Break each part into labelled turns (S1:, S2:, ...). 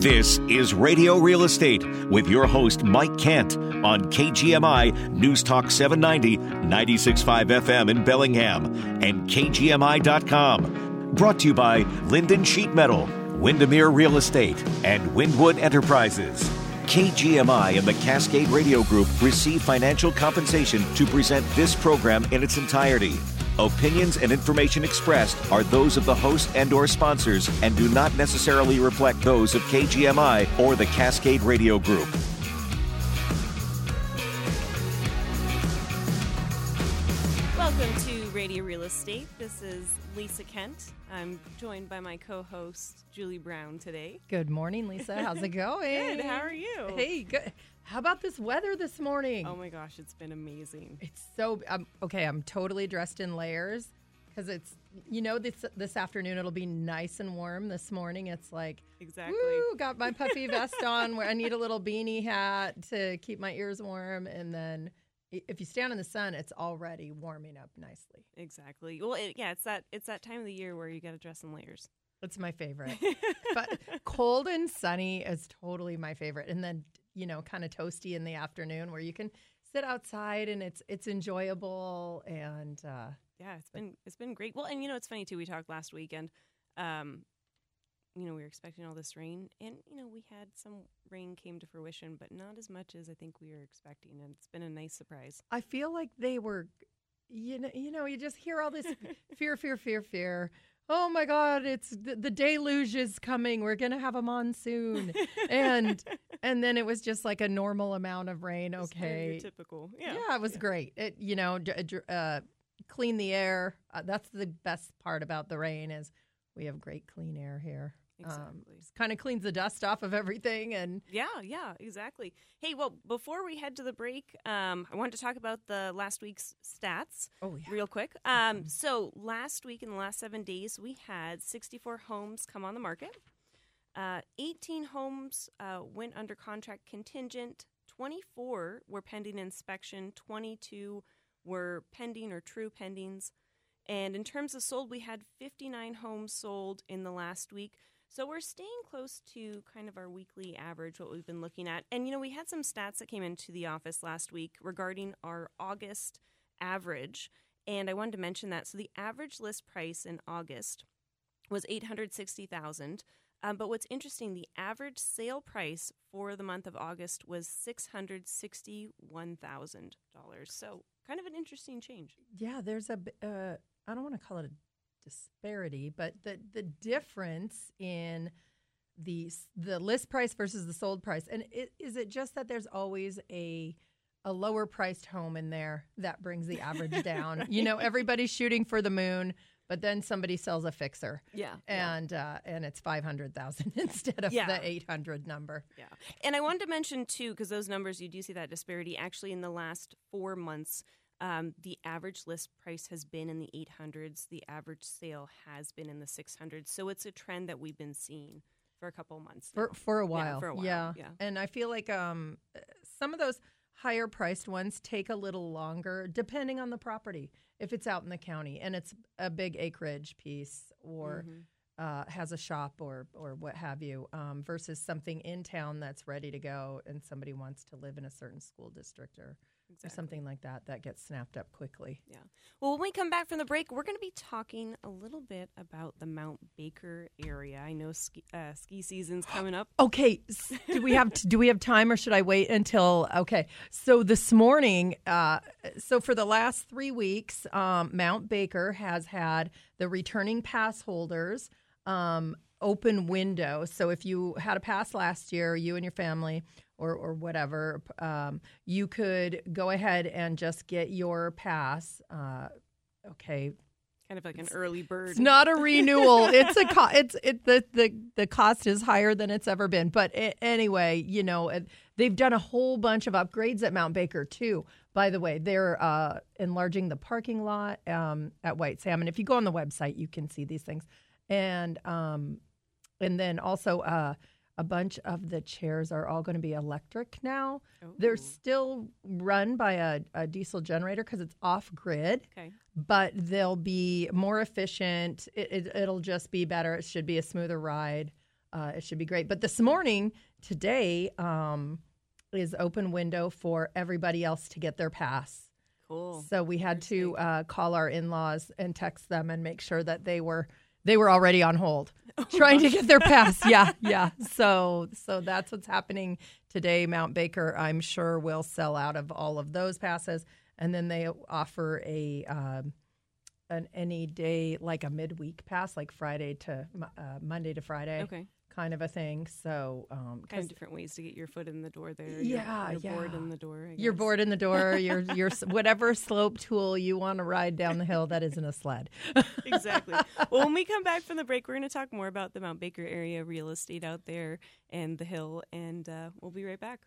S1: This is Radio Real Estate with your host, Mike Kent, on KGMI News Talk 790, 96.5 FM in Bellingham, and KGMI.com. Brought to you by Lynden Sheet Metal, Windermere Real Estate, and Windwood Enterprises. KGMI and the Cascade Radio Group receive financial compensation to present this program in its entirety. Opinions and information expressed are those of the host and or sponsors and do not necessarily reflect those of KGMI or the Cascade Radio Group.
S2: Welcome to Radio Real Estate. This is Lisa Kent. I'm joined by my co-host Julie Brown today.
S3: Good morning, Lisa. How's it going?
S2: Good. How are you?
S3: Hey, good. How about this weather this morning?
S2: Oh my gosh, it's been amazing.
S3: It's so um, okay. I'm totally dressed in layers because it's you know this this afternoon it'll be nice and warm. This morning it's like
S2: Exactly.
S3: woo, got my puffy vest on. Where I need a little beanie hat to keep my ears warm, and then if you stand in the sun, it's already warming up nicely.
S2: Exactly. Well, it, yeah, it's that it's that time of the year where you got to dress in layers.
S3: It's my favorite. but cold and sunny is totally my favorite. And then, you know, kind of toasty in the afternoon where you can sit outside and it's it's enjoyable and uh
S2: Yeah, it's been it's been great. Well, and you know it's funny too. We talked last weekend. Um, you know we were expecting all this rain, and you know we had some rain came to fruition, but not as much as I think we were expecting, and it's been a nice surprise.
S3: I feel like they were you know you know you just hear all this fear fear fear fear. Oh my god, it's the, the deluge is coming. We're going to have a monsoon. and and then it was just like a normal amount of rain.
S2: Just kind of your
S3: Okay.
S2: typical. Yeah.
S3: Yeah, it was great. It you know, uh, clean the air. Uh, that's the best part about the rain is we have great clean air here. Um, kind of cleans the dust off of everything, and
S2: Yeah, yeah, exactly. Hey, well, before we head to the break, um, I wanted to talk about the last week's stats
S3: oh yeah,
S2: real quick. Um, so last week in the last seven days, we had 64 homes come on the market. Uh, 18 homes uh, went under contract contingent. 24 were pending inspection. 22 were pending or true pendings. And in terms of sold, we had 59 homes sold in the last week. So we're staying close to kind of our weekly average, what we've been looking at. And, you know, we had some stats that came into the office last week regarding our August average. And I wanted to mention that. So the average list price in August was 860,000. Um, but what's interesting, the average sale price for the month of August was $661,000. So kind of an interesting change.
S3: yeah. There's a uh, I don't want to call it a disparity, but the the difference in the the list price versus the sold price, and it, is it just that there's always a a lower priced home in there that brings the average down? You know, everybody's shooting for the moon, but then somebody sells a fixer.
S2: Yeah.
S3: and uh, and it's five hundred thousand instead of
S2: Yeah.
S3: the eight hundred number.
S2: Yeah. And I wanted to mention, too, because those numbers, you do see that disparity. Actually, in the last four months, um, the average list price has been in the 800s. The average sale has been in the 600s. So it's a trend that we've been seeing for a couple of months.
S3: for
S2: now.
S3: for a while.
S2: for a while,
S3: Yeah,
S2: yeah.
S3: And I feel like um, some of those higher priced ones take a little longer, depending on the property. If it's out in the county and it's a big acreage piece, or
S2: Mhm.
S3: uh, has a shop, or or what have you, um, versus something in town that's ready to go, and somebody wants to live in a certain school district or. Or something like that that gets snapped up quickly.
S2: Yeah. Well, when we come back from the break, we're going to be talking a little bit about the Mount Baker area. I know ski, uh, ski season's coming up.
S3: Okay, do we have do we have time or should I wait until okay? So this morning, uh, so for the last three weeks, um, Mount Baker has had the returning pass holders um, open window. So if you had a pass last year, you and your family or or whatever, um, you could go ahead and just get your pass. Uh, okay,
S2: Kind of like an early bird.
S3: it's not a renewal. it's a co- it's it the, the the cost is higher than it's ever been. But a anyway, you know, it- they've done a whole bunch of upgrades at Mount Baker too. By the way, they're uh, enlarging the parking lot um, at White Salmon. If you go on the website, you can see these things, and um, and then also uh, a bunch of the chairs are all going to be electric now. They're still run by a, a diesel generator because it's off grid
S2: Okay.
S3: but they'll be more efficient. It, it, it'll just be better. It should be a smoother ride. uh, it should be great. But this morning, today, um, is open window for everybody else to get their pass.
S2: Cool.
S3: So we had to uh, call our in-laws and text them and make sure that they were they were already on hold, trying to get their pass. Yeah, yeah. So so that's what's happening today. Mount Baker, I'm sure, will sell out of all of those passes, and then they offer a um, an any day like a midweek pass, like Friday to uh, Monday to Friday,
S2: Okay.
S3: Kind of a thing. So um,
S2: Kind of different ways to get your foot in the door there. Your-
S3: Yeah,
S2: your board
S3: yeah.
S2: in the door.
S3: You're bored in the door. You're you're whatever slope tool you want to ride down the hill that isn't a sled.
S2: exactly. Well, when we come back from the break, we're going to talk more about the Mount Baker area real estate out there and the hill, and uh, we'll be right back.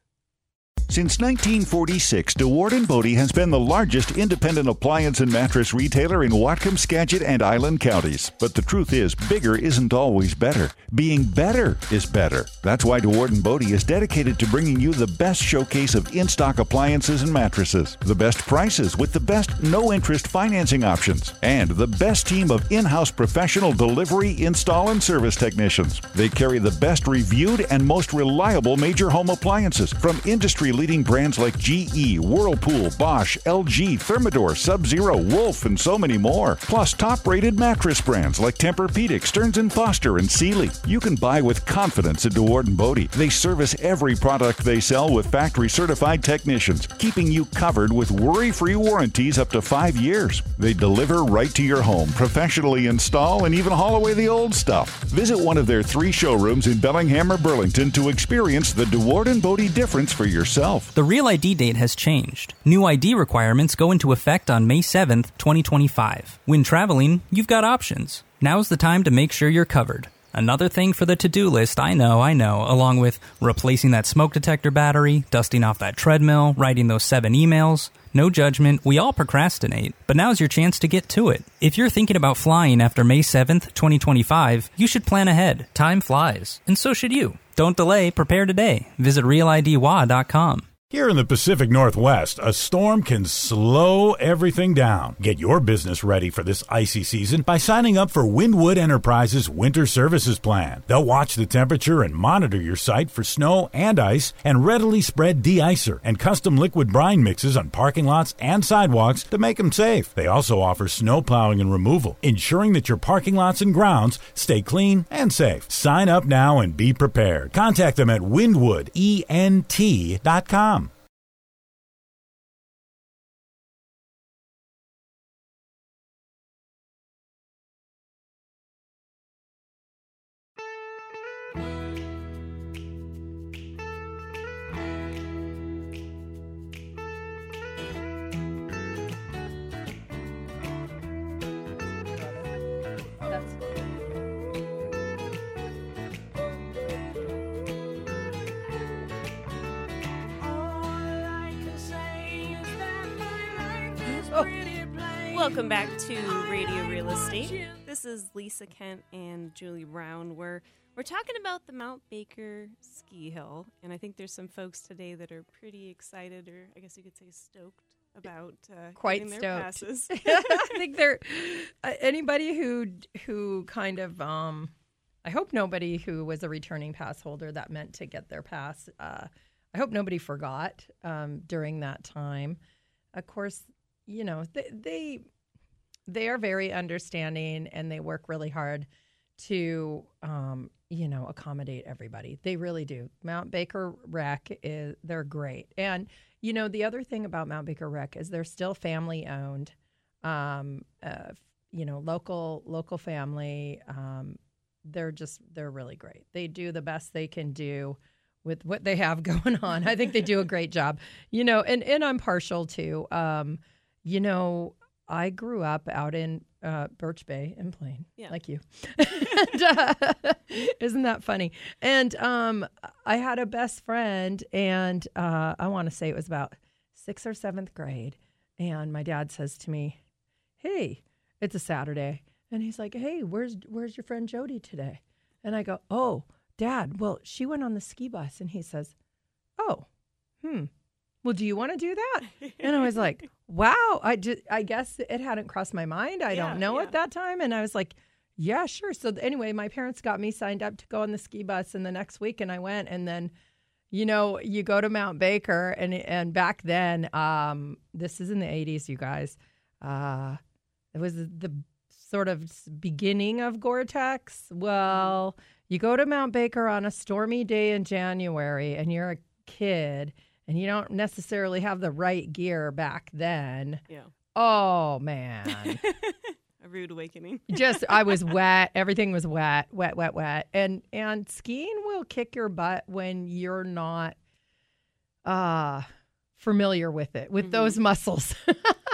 S1: Since 1946, Dewaard and Bode has been the largest independent appliance and mattress retailer in Whatcom, Skagit, and Island counties. But the truth is, bigger isn't always better. Being better is better. That's why Dewaard and Bode is dedicated to bringing you the best showcase of in-stock appliances and mattresses, the best prices with the best no-interest financing options, and the best team of in-house professional delivery, install, and service technicians. They carry the best reviewed and most reliable major home appliances from industry leading brands like GE, Whirlpool, Bosch, LG, Thermador, Sub Zero, Wolf, and so many more. Plus, top rated mattress brands like Tempur-Pedic, Stearns & Foster, and Sealy. You can buy with confidence at Dewaard Bode. They service every product they sell with factory certified technicians, keeping you covered with worry free warranties up to five years. They deliver right to your home, professionally install, and even haul away the old stuff. Visit one of their three showrooms in Bellingham or Burlington to experience the Dewaard Bode difference for yourself.
S4: The real ID date has changed. New ID requirements go into effect on May 7th, 2025. When traveling, you've got options. Now's the time to make sure you're covered. Another thing for the to do list, I know, I know, along with replacing that smoke detector battery, dusting off that treadmill, writing those seven emails. No judgment, we all procrastinate, but now's your chance to get to it. If you're thinking about flying after May 7th, 2025, you should plan ahead. Time flies, and so should you. Don't delay, prepare today. Visit realidwa.com.
S5: Here in the Pacific Northwest, a storm can slow everything down. Get your business ready for this icy season by signing up for Windwood Enterprises Winter Services Plan. They'll watch the temperature and monitor your site for snow and ice and readily spread de-icer and custom liquid brine mixes on parking lots and sidewalks to make them safe. They also offer snow plowing and removal, ensuring that your parking lots and grounds stay clean and safe. Sign up now and be prepared. Contact them at windwoodent.com.
S2: Welcome back to Radio Real Estate. This is Lisa Kent and Julie Brown. We're we're talking about the Mount Baker ski hill, and I think there's some folks today that are pretty excited, or I guess you could say stoked about uh,
S3: Quite stoked.
S2: passes.
S3: I think they're uh, anybody who who kind of um I hope nobody who was a returning pass holder that meant to get their pass uh I hope nobody forgot um during that time. Of course, you know, they they they are very understanding and they work really hard to um you know accommodate everybody. They really do. Mount baker rec is they're great. And you know the other thing about mount baker rec is they're still family owned um uh, you know local local family. Um they're just they're really great. They do the best they can do with what they have going on. I think they do a great job. You know and and i'm partial to um you know i grew up out in uh, birch bay in Blaine
S2: Yeah.
S3: like you. And, uh, isn't that funny? And um i had a best friend and uh i want to say it was about sixth or seventh grade and my dad says to me hey it's a saturday. And he's like hey where's where's your friend jody today? And i go oh dad well she went on the ski bus. And he says oh hmm well do you want to do that and i was like wow i just i guess it hadn't crossed my mind i
S2: Yeah,
S3: don't know
S2: yeah.
S3: at that time and i was like Yeah, sure. So anyway, my parents got me signed up to go on the ski bus, and the next week, and I went, and then, you know, you go to Mount Baker, and and back then, um, this is in the '80s, you guys. Uh, it was the sort of beginning of Gore-Tex. Well, you go to Mount Baker on a stormy day in January, and you're a kid, and you don't necessarily have the right gear back then.
S2: Yeah.
S3: Oh man.
S2: A rude awakening.
S3: just I was wet. Everything was wet, wet, wet, wet. And and skiing will kick your butt when you're not uh familiar with it, with
S2: Mhm.
S3: those muscles.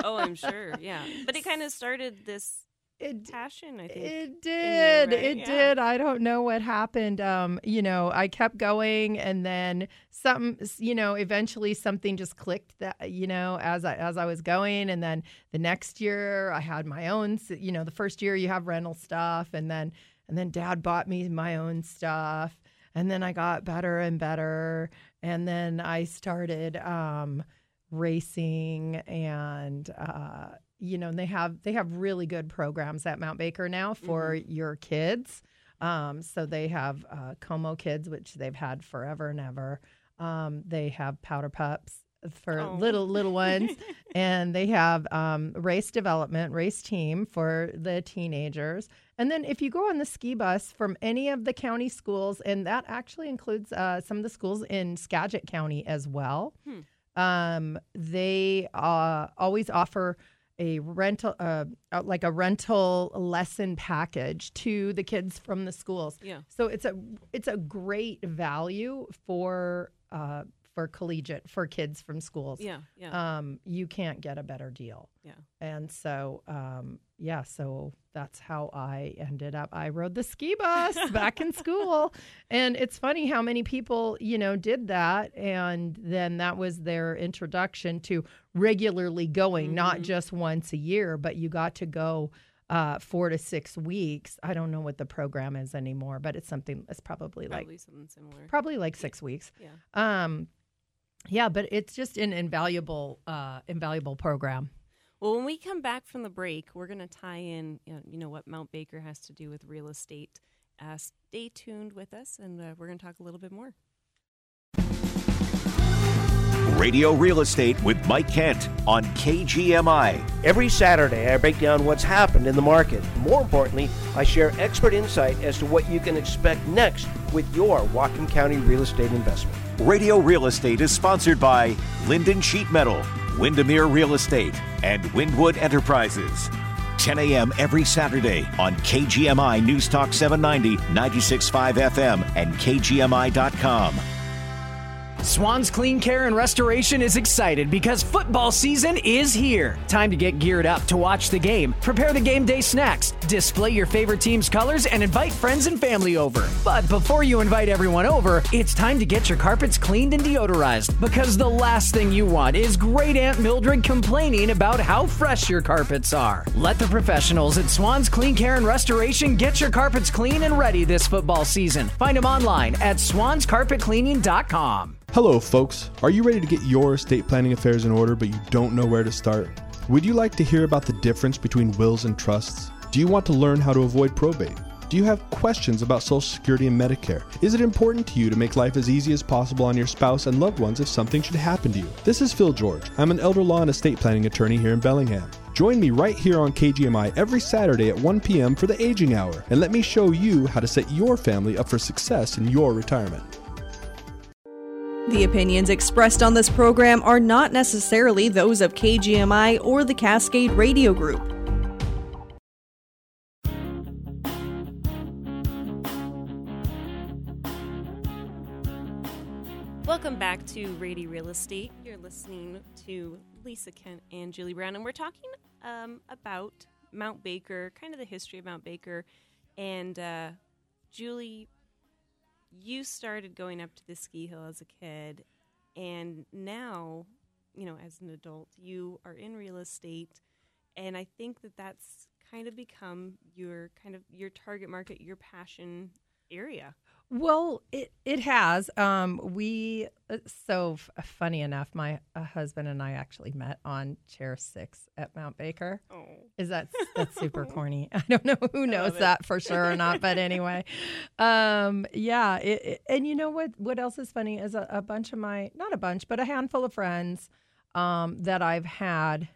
S2: oh, I'm sure. Yeah. But it kind of started this
S3: it
S2: passion, I think.
S3: it did.
S2: right?
S3: It
S2: Yeah.
S3: did. I don't know what happened. Um, you know, I kept going and then something, you know, eventually something just clicked that, you know, as I as I was going and then the next year I had my own, you know, the first year you have rental stuff and then and then dad bought me my own stuff and then I got better and better and then I started um racing and uh you know they have they have really good programs at Mount Baker now for your kids. Um so they have uh Como kids which they've had forever and ever. Um they have powder pups for
S2: Oh.
S3: little little ones. And they have um, race development race team for the teenagers. And then if you go on the ski bus from any of the county schools and that actually includes uh, some of the schools in skagit county as well um, they uh, always offer a rental, uh, uh, like a rental lesson package to the kids from the schools.
S2: Yeah.
S3: So it's a it's a great value for uh, for collegiate for kids from schools.
S2: Yeah. Yeah.
S3: Um, you can't get a better deal.
S2: yeah.
S3: And so, um, yeah, so that's how I ended up. I rode the ski bus back in school. And it's funny how many people, you know, did that. And then that was their introduction to regularly going, not just once a year, but you got to go uh, four to six weeks. I don't know what the program is anymore, but it's something, it's probably like,
S2: something similar.
S3: probably like six weeks.
S2: Yeah.
S3: Um, yeah, but it's just an invaluable, uh, invaluable program.
S2: Well, when we come back from the break, we're going to tie in, you know, you know, what Mount Baker has to do with real estate. Uh, stay tuned with us, and uh, we're going to talk a little bit more.
S1: Radio Real Estate with Mike Kent on KGMI.
S6: Every Saturday, I break down what's happened in the market. More importantly, I share expert insight as to what you can expect next with your Whatcom County real estate investment.
S1: Radio Real Estate is sponsored by Lynden Sheet Metal, Windermere Real Estate, and Windwood Enterprises. 10 a.m. every Saturday on KGMI News Talk 790, 96.5 FM, and KGMI.com.
S7: Swan's Clean Care and Restoration is excited because football season is here. Time to get geared up to watch the game, prepare the game day snacks, display your favorite team's colors, and invite friends and family over. But before you invite everyone over, it's time to get your carpets cleaned and deodorized because the last thing you want is great Aunt Mildred complaining about how fresh your carpets are. Let the professionals at Swan's Clean Care and Restoration get your carpets clean and ready this football season. Find them online at swanscarpetcleaning.com.
S8: Hello, folks. Are you ready to get your estate planning affairs in order, but you don't know where to start? Would you like to hear about the difference between wills and trusts? Do you want to learn how to avoid probate? Do you have questions about Social Security and Medicare? Is it important to you to make life as easy as possible on your spouse and loved ones if something should happen to you? This is Phil George. I'm an elder law and estate planning attorney here in Bellingham. Join me right here on KGMI every Saturday at 1 p.m. for the Aging Hour, and let me show you how to set your family up for success in your retirement.
S9: The opinions expressed on this program are not necessarily those of KGMI or the Cascade Radio Group.
S2: Welcome back to Radio Real Estate. You're listening to Lisa Kent and Julie Brown, and we're talking um, about Mount Baker, kind of the history of Mount Baker. And uh, Julie, you started going up to the ski hill as a kid, and now, you know, as an adult, you are in real estate, and I think that that's kind of become your kind of your target market, your passion area.
S3: Well, it it has. Um, we uh, so f- funny enough, my uh, husband and I actually met on chair six at Mount Baker.
S2: Oh.
S3: Is that that's super corny? I don't know who knows that for sure or not, but anyway, um, yeah. It, it- and you know what? What else is funny is a, a bunch of my not a bunch, but a handful of friends um, that I've had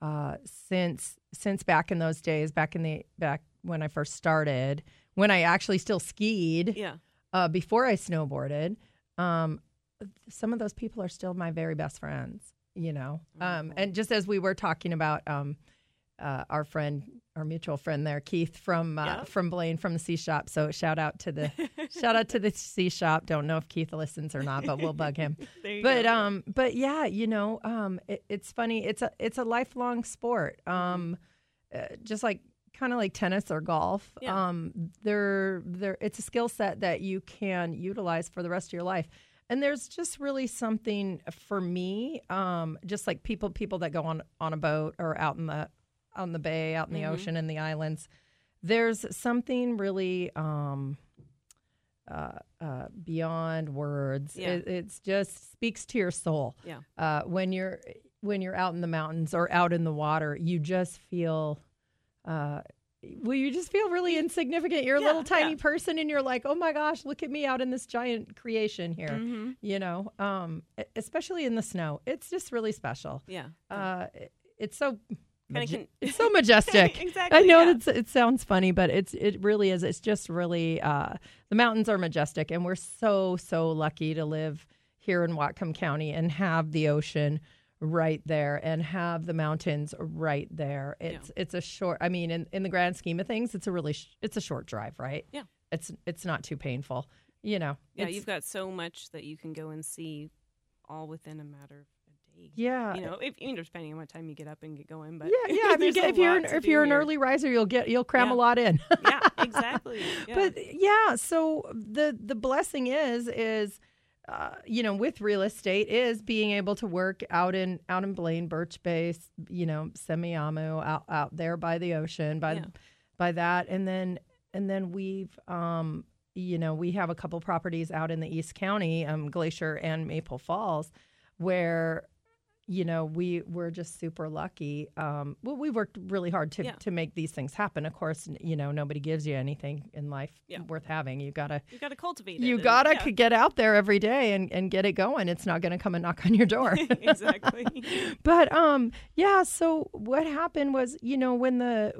S3: uh, since since back in those days, back in the back when I first started, when I actually still skied
S2: Yeah.
S3: uh, before I snowboarded. Um, some of those people are still my very best friends, you know. Um, and just as we were talking about um, uh, our friend, our mutual friend there, Keith from uh, from Blaine from the C Shop. So shout out to the shout out to the C Shop. Don't know if Keith listens or not, but we'll bug him. But
S2: go.
S3: um, but yeah, you know, um, it, it's funny. It's a it's a lifelong sport. Um, uh, just like kind of like tennis or golf.
S2: Yeah.
S3: Um, they're they're it's a skill set that you can utilize for the rest of your life. And there's just really something for me, um, just like people people that go on on a boat or out in the on the bay, out in the
S2: Mm-hmm.
S3: ocean, in the islands. There's something really um, uh, uh, beyond words.
S2: Yeah.
S3: It it's just speaks to your soul.
S2: Yeah.
S3: Uh, when you're when you're out in the mountains or out in the water, you just feel. Uh, well, you just feel really insignificant. You're a
S2: Yeah,
S3: little tiny
S2: yeah.
S3: person, and you're like, "Oh my gosh, look at me out in this giant creation here."
S2: Mm-hmm.
S3: You know, um, especially in the snow, it's just really special.
S2: Yeah.
S3: Uh, it- it's so
S2: Kinda can-
S3: it's so majestic.
S2: Exactly,
S3: I know
S2: yeah.
S3: that's it sounds funny, but it's it really is. It's just really uh, the mountains are majestic, and we're so so lucky to live here in Whatcom County and have the ocean right there and have the mountains right there. It's it's a short. I mean, in in the grand scheme of things, it's a really sh- it's a short drive, right?
S2: Yeah.
S3: It's it's not too painful. You know.
S2: Yeah, you've got so much that you can go and see all within a matter of a day.
S3: yeah.
S2: You know, if, you know, depending on what time you get up and get going, but
S3: yeah, yeah. If, you get, if you're an, if you're an
S2: here.
S3: early riser, you'll get you'll cram a lot in.
S2: yeah, exactly. Yeah.
S3: But yeah, so the the blessing is is uh, you know with real estate is being able to work out in out in Blaine, Birch Bay, you know, Semiahmoo, out out there by the ocean, by
S2: Yeah.
S3: by that, and then and then we've um you know we have a couple properties out in the East County, um, Glacier and Maple Falls, where you know we we're just super lucky um well we worked really hard to
S2: Yeah.
S3: to make these things happen of course you know nobody gives you anything in life
S2: Yeah.
S3: worth having you gotta
S2: you got to cultivate
S3: you
S2: and-
S3: gotta
S2: yeah,
S3: get out there every day and and get it going it's not gonna come and knock on your door
S2: exactly.
S3: but um yeah so what happened was you know when the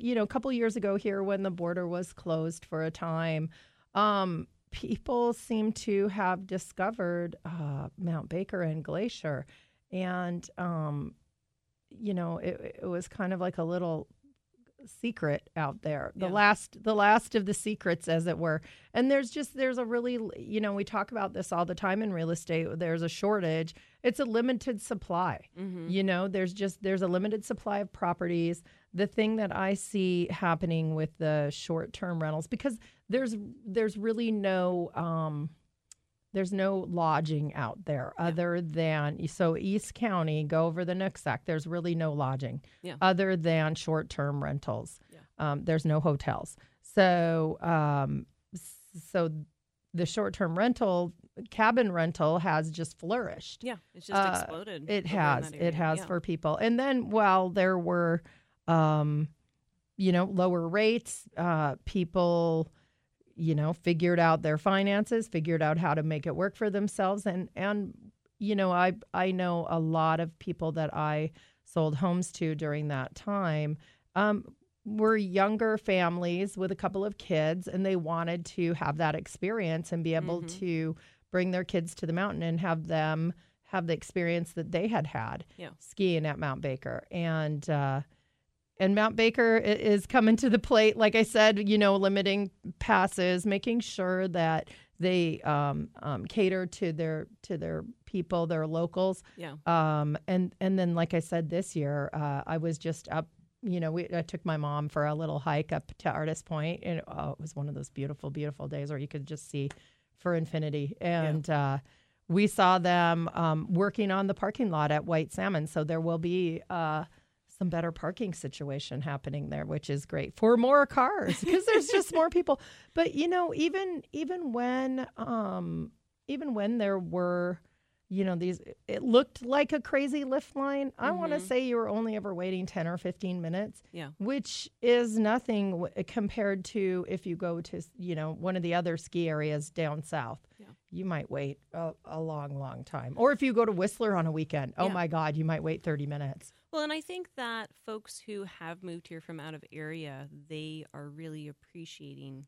S3: you know a couple years ago here when the border was closed for a time um people seem to have discovered uh, mount baker and glacier and um you know it, it was kind of like a little secret out there. The
S2: Yeah.
S3: last the last of the secrets as it were. And there's just there's a really you know we talk about this all the time in real estate. There's a shortage. It's a limited supply.
S2: Mm-hmm.
S3: you know there's just there's a limited supply of properties. The thing that i see happening with the short-term rentals because there's there's really no um there's no lodging out there other than so east county go over the nooksack there's really no lodging
S2: Yeah.
S3: other than short-term rentals
S2: Yeah.
S3: um, there's no hotels so um, so the short-term rental cabin rental has just flourished
S2: Yeah, it's just
S3: Uh,
S2: exploded.
S3: it has it has
S2: yeah.
S3: for people and then while there were um you know lower rates uh people you know figured out their finances figured out how to make it work for themselves and and you know i i know a lot of people that i sold homes to during that time um were younger families with a couple of kids and they wanted to have that experience and be able
S2: Mhm.
S3: to bring their kids to the mountain and have them have the experience that they had had
S2: Yeah.
S3: skiing at Mount Baker and uh and Mount Baker is coming to the plate like I said you know limiting passes making sure that they um, um, cater to their to their people their locals.
S2: Yeah.
S3: um, and and then like I said this year uh, I was just up you know we, I took my mom for a little hike up to Artist Point and oh, it was one of those beautiful beautiful days where you could just see for infinity. And uh, we saw them um, working on the parking lot at White Salmon so there will be uh, some better parking situation happening there, which is great for more cars because there's just more people. But you know, even even when um, even when there were you know these it looked like a crazy lift line i want to mm-hmm. say you were only ever waiting 10 or 15 minutes
S2: Yeah.
S3: which is nothing w- eh, compared to if you go to you know one of the other ski areas down south
S2: Yeah.
S3: you might wait a, a long long time or if you go to whistler on a weekend oh
S2: Yeah.
S3: my god you might wait 30 minutes
S2: Well, and I think that folks who have moved here from out of area, they are really appreciating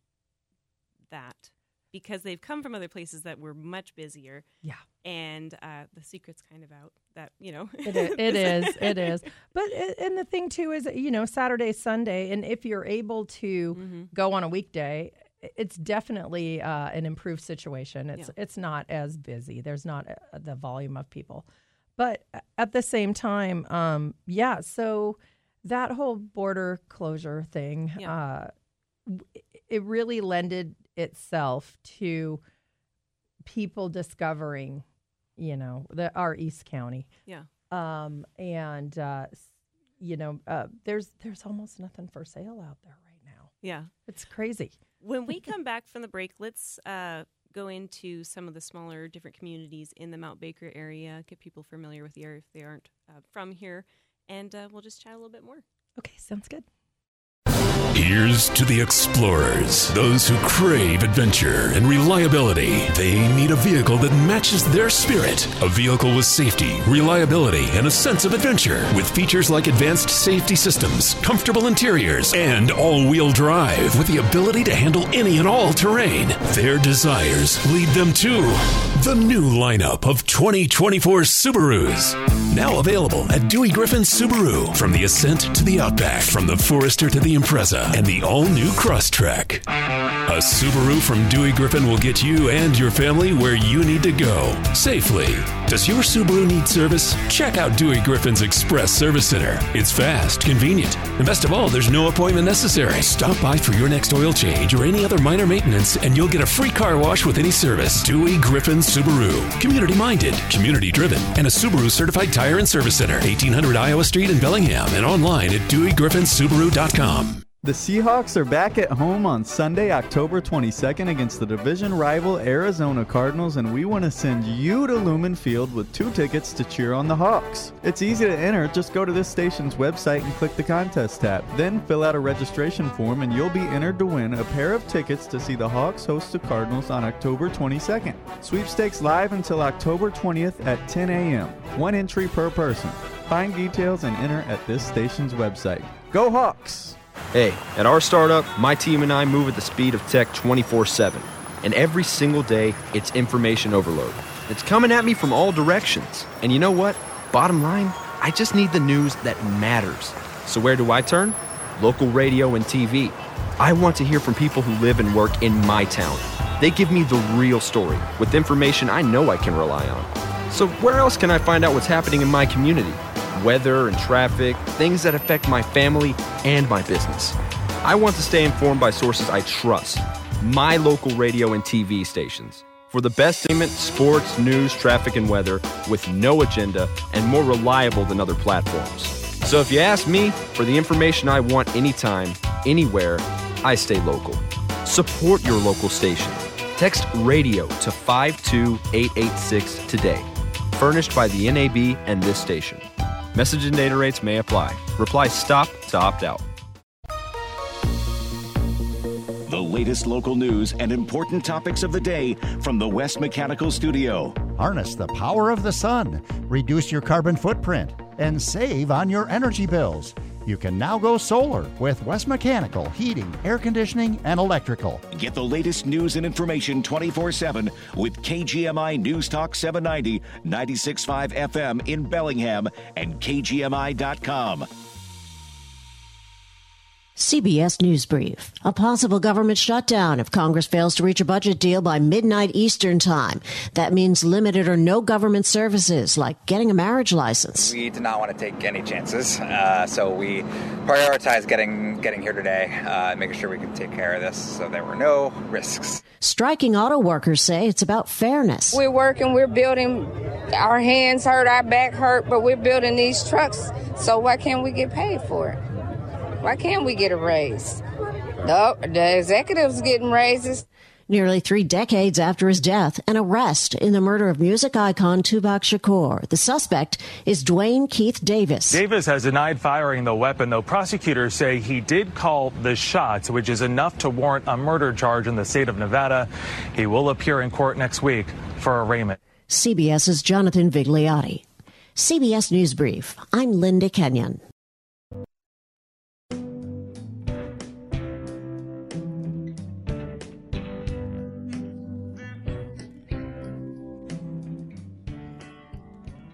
S2: that because they've come from other places that were much busier.
S3: Yeah.
S2: And uh, the secret's kind of out that, you know.
S3: it is, it is it is but it, and the thing too is you know saturday sunday and if you're able to
S2: Mm-hmm.
S3: go on a weekday it's definitely uh, an improved situation it's
S2: Yeah.
S3: it's not as busy there's not uh, the volume of people but at the same time um, yeah so that whole border closure thing
S2: Yeah.
S3: uh, it really lended itself to people discovering you know the our east county
S2: yeah.
S3: um, and uh, you know, uh, there's there's almost nothing for sale out there right now.
S2: Yeah.
S3: It's crazy.
S2: When we come back from the break, let's uh, go into some of the smaller, different communities in the Mount Baker area, get people familiar with the area if they aren't uh, from here, and uh, we'll just chat a little bit more.
S3: Okay, sounds good.
S10: Here's to the explorers, those who crave adventure and reliability. They need a vehicle that matches their spirit. A vehicle with safety, reliability, and a sense of adventure. With features like advanced safety systems, comfortable interiors, and all wheel drive, with the ability to handle any and all terrain. Their desires lead them to the new lineup of 2024 Subarus. Now available at Dewey Griffin Subaru. From the Ascent to the Outback, from the Forester to the Impreza, and the all new Crosstrek. A Subaru from Dewey Griffin will get you and your family where you need to go safely. Does your Subaru need service? Check out Dewey Griffin's Express Service Center. It's fast, convenient, and best of all, there's no appointment necessary. Stop by for your next oil change or any other minor maintenance, and you'll get a free car wash with any service. Dewey Griffin Subaru. Community minded, community driven, and a Subaru certified tire and service center. 1800 Iowa Street in Bellingham and online at DeweyGriffinSubaru.com.
S11: The Seahawks are back at home on Sunday, October 22nd against the division rival Arizona Cardinals, and we want to send you to Lumen Field with two tickets to cheer on the Hawks. It's easy to enter, just go to this station's website and click the contest tab. Then fill out a registration form, and you'll be entered to win a pair of tickets to see the Hawks host the Cardinals on October 22nd. Sweepstakes live until October 20th at 10 a.m. One entry per person. Find details and enter at this station's website. Go Hawks!
S12: Hey, at our startup, my team and I move at the speed of tech 24 7. And every single day, it's information overload. It's coming at me from all directions. And you know what? Bottom line, I just need the news that matters. So where do I turn? Local radio and TV. I want to hear from people who live and work in my town. They give me the real story with information I know I can rely on. So where else can I find out what's happening in my community? Weather and traffic, things that affect my family and my business. I want to stay informed by sources I trust, my local radio and TV stations. For the best entertainment, sports, news, traffic, and weather with no agenda and more reliable than other platforms. So if you ask me for the information I want anytime, anywhere, I stay local. Support your local station. Text radio to 52886 today. Furnished by the NAB and this station. Message and data rates may apply. Reply STOP to opt out.
S1: The latest local news and important topics of the day from the West Mechanical Studio.
S13: Harness the power of the sun, reduce your carbon footprint, and save on your energy bills. You can now go solar with West Mechanical Heating, Air Conditioning, and Electrical.
S1: Get the latest news and information 24 7 with KGMI News Talk 790, 96.5 FM in Bellingham and KGMI.com.
S14: CBS News Brief. A possible government shutdown if Congress fails to reach a budget deal by midnight Eastern Time. That means limited or no government services like getting a marriage license.
S15: We did not want to take any chances, uh, so we prioritized getting getting here today, uh, making sure we could take care of this, so there were no risks.
S14: Striking auto workers say it's about fairness.
S16: We're working, we're building. Our hands hurt, our back hurt, but we're building these trucks. So why can't we get paid for it? Why can't we get a raise? No, the executives getting raises.
S14: Nearly three decades after his death, an arrest in the murder of music icon Tupac Shakur. The suspect is Duane Keith Davis.
S17: Davis has denied firing the weapon, though prosecutors say he did call the shots, which is enough to warrant a murder charge in the state of Nevada. He will appear in court next week for arraignment.
S14: CBS's Jonathan Vigliotti. CBS News Brief. I'm Linda Kenyon.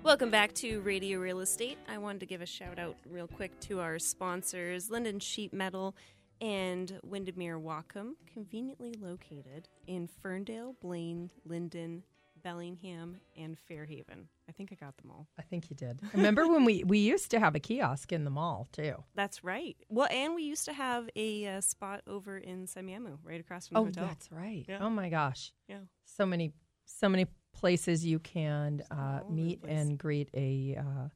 S2: Welcome back to Radio Real Estate. I wanted to give a shout out real quick to our sponsors, Lynden Sheet Metal and Windermere Whatcom, conveniently located in Ferndale, Blaine, Lynden, Bellingham, and Fairhaven. I think I got them all.
S3: I think you did. Remember when we we used to have a kiosk in the mall too?
S2: That's right. Well, and we used to have a uh, spot over in Semiahmoo, right across from the
S3: Oh,
S2: hotel.
S3: that's right.
S2: Yeah.
S3: Oh my gosh.
S2: Yeah.
S3: So many so many places you can uh, meet and greet a uh,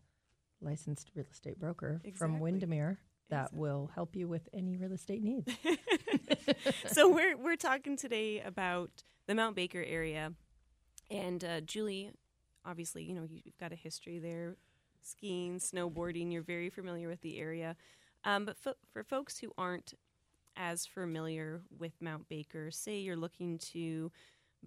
S3: licensed real estate broker from Windermere that will help you with any real estate needs.
S2: so we're we're talking today about the Mount Baker area, and uh, Julie, obviously, you know you've got a history there, skiing, snowboarding. You're very familiar with the area, um, but fo- for folks who aren't as familiar with Mount Baker, say you're looking to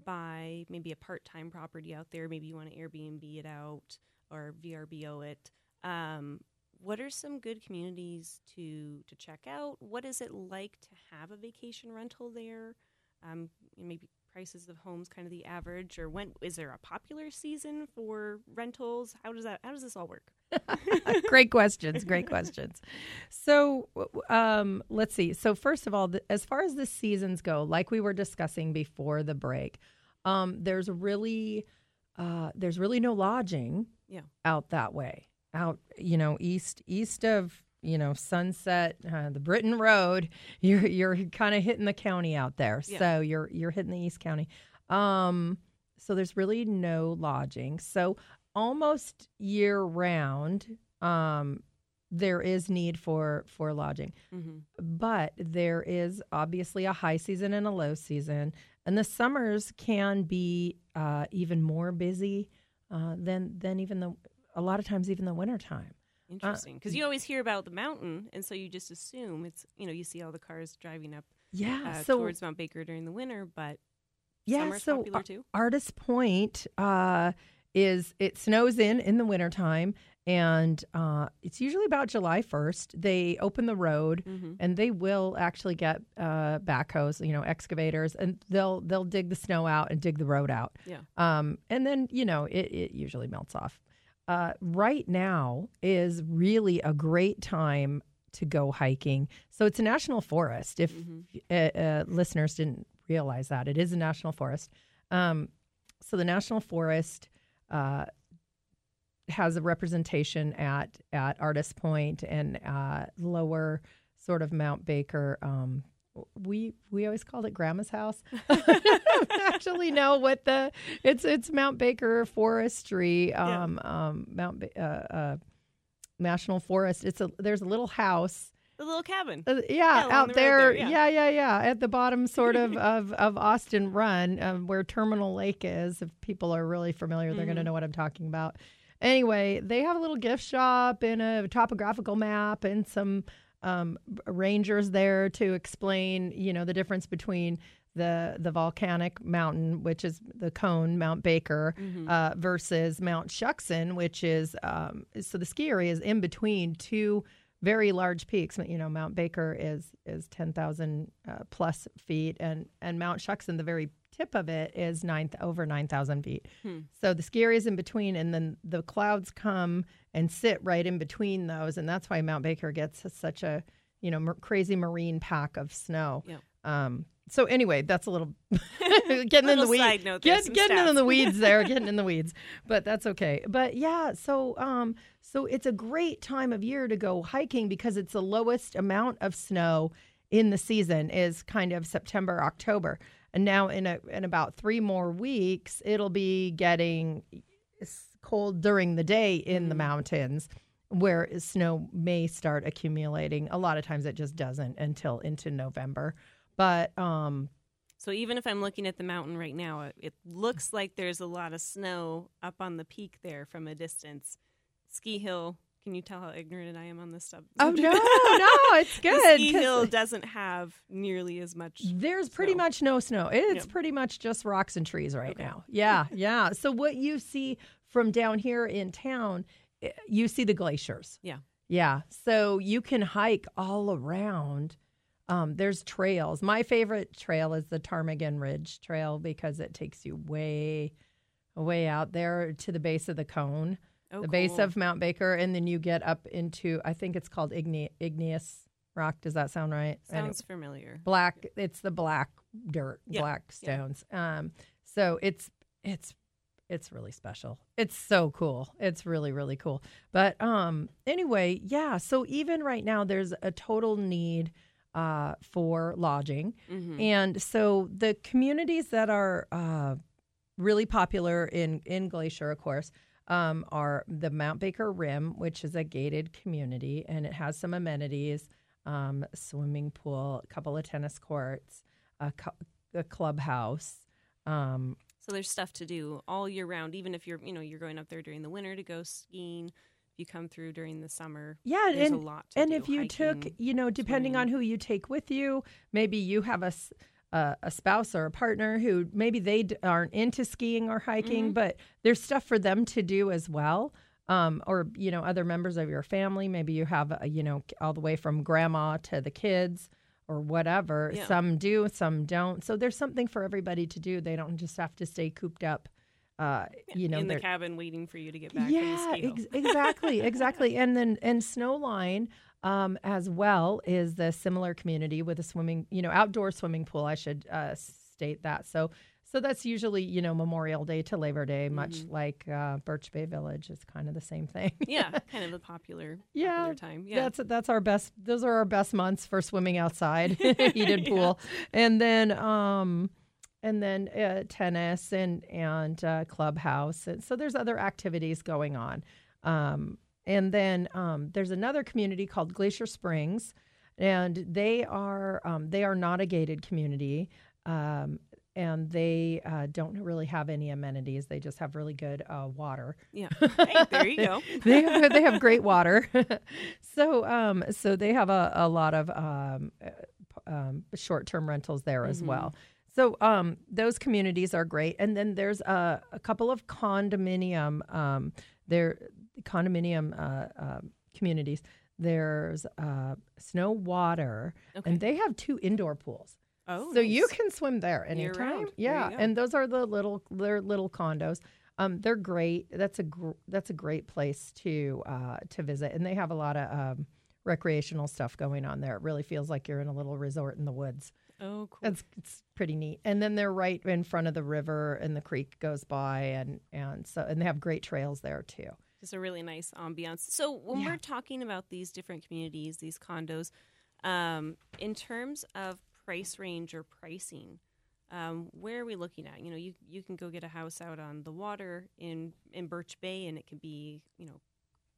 S2: buy maybe a part-time property out there, maybe you want to Airbnb it out or VRBO it. Um, what are some good communities to to check out? What is it like to have a vacation rental there? Um, maybe prices of homes kind of the average, or when is there a popular season for rentals? How does that? How does this all work?
S3: great questions. Great questions. So, um, let's see. So, first of all, th- as far as the seasons go, like we were discussing before the break, um, there's really uh, there's really no lodging
S2: Yeah.
S3: out that way. Out, you know, east east of you know Sunset, uh, the Britton Road. You're you're kind of hitting the county out there.
S2: Yeah.
S3: So you're you're hitting the East County. Um, so there's really no lodging. So almost year round, um, there is need for for lodging,
S2: Mhm.
S3: but there is obviously a high season and a low season, and the summers can be uh, even more busy uh, than than even the a lot of times even the wintertime.
S2: Interesting, because you always hear about the mountain, and so you just assume it's you know you see all the cars driving up
S3: Yeah,
S2: uh,
S3: so-
S2: towards Mount Baker during the winter, but
S3: Yeah,
S2: summer's
S3: so
S2: popular too.
S3: Artist Point uh, is it snows in in the wintertime and uh, it's usually about July 1st. They open the road
S2: Mhm.
S3: and they will actually get uh, backhoes, you know, excavators, and they'll they'll dig the snow out and dig the road out.
S2: Yeah.
S3: Um, and then you know it, it usually melts off. Uh, right now is really a great time to go hiking. So it's a national forest. If uh, uh, listeners didn't realize that, it is a national forest. Um, so the national forest uh, has a representation at at Artist Point and uh, lower sort of Mount Baker. Um, we we always called it Grandma's house. Actually know what the it's it's Mount Baker Forestry, um, um, Mount Ba- uh, uh, National Forest. It's a there's a little house.
S2: The little cabin.
S3: Uh, yeah,
S2: along
S3: out
S2: the road
S3: there.
S2: yeah.
S3: yeah, yeah, yeah. At the bottom, sort of, of, of Austin Run, um, where Terminal Lake is. If people are really familiar, they're going to know what I'm talking about. Anyway, they have a little gift shop and a topographical map and some um, rangers there to explain, you know, the difference between the the volcanic mountain, which is the cone, Mount Baker,
S2: Mhm.
S3: uh, versus Mount Shuksan, which is um, so the ski area is in between two very large peaks. You know, Mount Baker is is ten thousand uh, plus feet, and and Mount Shuksan, the very tip of it, is nine over nine thousand feet.
S2: Hmm.
S3: So the ski area is in between, and then the clouds come and sit right in between those, and that's why Mount Baker gets such a you know crazy marine pack of snow.
S2: Yeah.
S3: Um, so anyway, that's a little getting in the weeds.
S2: note there,
S3: Get, getting in the weeds there, getting in the weeds. But that's okay. But yeah, so um, so it's a great time of year to go hiking because it's the lowest amount of snow in the season is kind of September, October. And now in a, in about three more weeks, it'll be getting cold during the day in
S2: Mm.
S3: the mountains where snow may start accumulating. A lot of times it just doesn't until into November. But um
S2: So even if I'm looking at the mountain right now, it, it looks like there's a lot of snow up on the peak there from a distance. Ski Hill. Can you tell how ignorant I am on this stuff?
S3: Oh no, no, it's
S2: The
S3: good.
S2: Ski Hill doesn't have nearly as much.
S3: There's pretty much no snow. It's pretty much just rocks and trees right now. Yeah, yeah. So what you see from down here in town, eh, you see the glaciers.
S2: Yeah.
S3: Yeah. So you can hike all around. Um, there's trails. My favorite trail is the Ptarmigan Ridge Trail because it takes you way, way out there to the base of the cone,
S2: Oh,
S3: the base of Mount Baker, and then you get up into I think it's called Igne- igneous rock. Does that sound right?
S2: Sounds familiar.
S3: Black. It's the black dirt,
S2: Yeah,
S3: black
S2: yeah.
S3: stones. Um, so it's it's it's really special. It's so cool. It's really really cool. But um, anyway, yeah. So even right now, there's a total need uh, for lodging,
S2: Mhm.
S3: and so the communities that are uh, really popular in in Glacier, of course. Um, are the Mount Baker Rim, which is a gated community, and it has some amenities um, swimming pool, a couple of tennis courts, a, cu- a clubhouse. Um,
S2: So there's stuff to do all year round, even if you're you know you're going up there during the winter to go skiing. If you come through during the summer,
S3: yeah,
S2: there's
S3: and
S2: a lot. To
S3: and
S2: do,
S3: if you took, you know, depending on who you take with you, maybe you have a a spouse or a partner who maybe they d- aren't into skiing or hiking,
S2: Mhm.
S3: but there's stuff for them to do as well. Um, or you know, other members of your family. Maybe you have, a, you know, all the way from grandma to the kids or whatever.
S2: Yeah.
S3: Some do, some don't. So there's something for everybody to do. They don't just have to stay cooped up. Uh, you know,
S2: in the cabin waiting for you to get back
S3: yeah,
S2: from the ski hill.
S3: ex- exactly, exactly. And then and Snowline um, as well is the similar community with a swimming, you know, outdoor swimming pool. I should uh, state that. So so that's usually you know Memorial Day to Labor Day, much
S2: Mhm.
S3: like uh, Birch Bay Village. It's kind of the same thing.
S2: yeah, kind of a popular,
S3: Yeah,
S2: popular time. Yeah,
S3: That's that's our best. Those are our best months for swimming outside, heated pool, and then um, and then uh, tennis and and uh, clubhouse. And so there's other activities going on. Um, and then um, there's another community called Glacier Springs, and they are um, they are not a gated community. Um, and they uh, don't really have any amenities. They just have really good uh, water.
S2: Yeah. Hey, there you go.
S3: they have, they have great water. so um, so they have a, a lot of um, uh, um, short term rentals there as
S2: Mhm.
S3: well. So um, those communities are great, and then there's a, a couple of condominium um, there condominium uh, um communities. There's uh, Snowater,
S2: Okay.
S3: and they have two indoor pools.
S2: Oh,
S3: so you can swim there anytime.
S2: There
S3: Yeah, and those are the little they're little condos. Um, they're great. That's a gr- that's a great place to uh, to visit, and they have a lot of um, recreational stuff going on there. It really feels like you're in a little resort in the woods.
S2: Oh, cool.
S3: It's it's pretty neat. And then they're right in front of the river, and the creek goes by, and and so and they have great trails there too.
S2: just a really nice ambiance. So when
S3: Yeah.
S2: we're talking about these different communities, these condos, um, in terms of price range or pricing, um, where are we looking at? You know, you you can go get a house out on the water in in Birch Bay, and it can be you know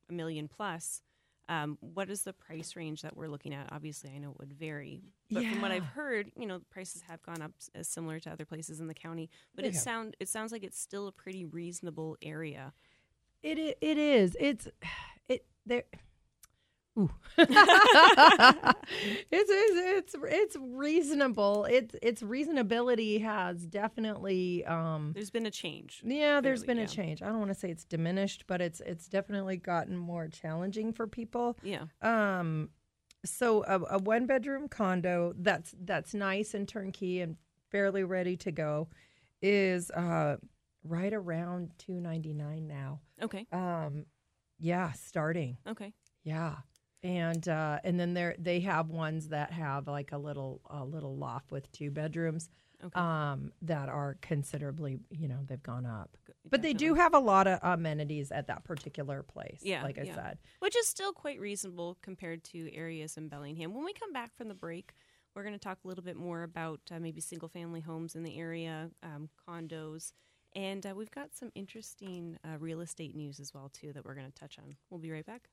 S2: a million plus. Um, what is the price range that we're looking at? Obviously, I know it would vary, but from what I've heard, you know, prices have gone up as similar to other places in the county. But
S3: They
S2: it
S3: have.
S2: sound it sounds like it's still a pretty reasonable area.
S3: It it is. It's it there. Ooh. it's, it's it's it's reasonable. It's its reasonability has definitely um
S2: There's been a change.
S3: yeah, there's
S2: clearly,
S3: been a change. I don't want to say it's diminished, but it's it's definitely gotten more challenging for people.
S2: Yeah.
S3: Um so a, a one bedroom condo that's that's nice and turnkey and fairly ready to go is uh right around 299 now.
S2: Okay.
S3: Um yeah, starting.
S2: Okay.
S3: Yeah. And uh, and then they they have ones that have like a little a little loft with two bedrooms.
S2: Okay.
S3: Um, that are considerably, you know, they've gone up, but they do have a lot of amenities at that particular place.
S2: Yeah,
S3: like I
S2: yeah.
S3: said,
S2: which is still quite reasonable compared to areas in Bellingham. When we come back from the break, we're going to talk a little bit more about uh, maybe single family homes in the area, um, condos, and uh, we've got some interesting uh, real estate news as well too that we're going to touch on. We'll be right back.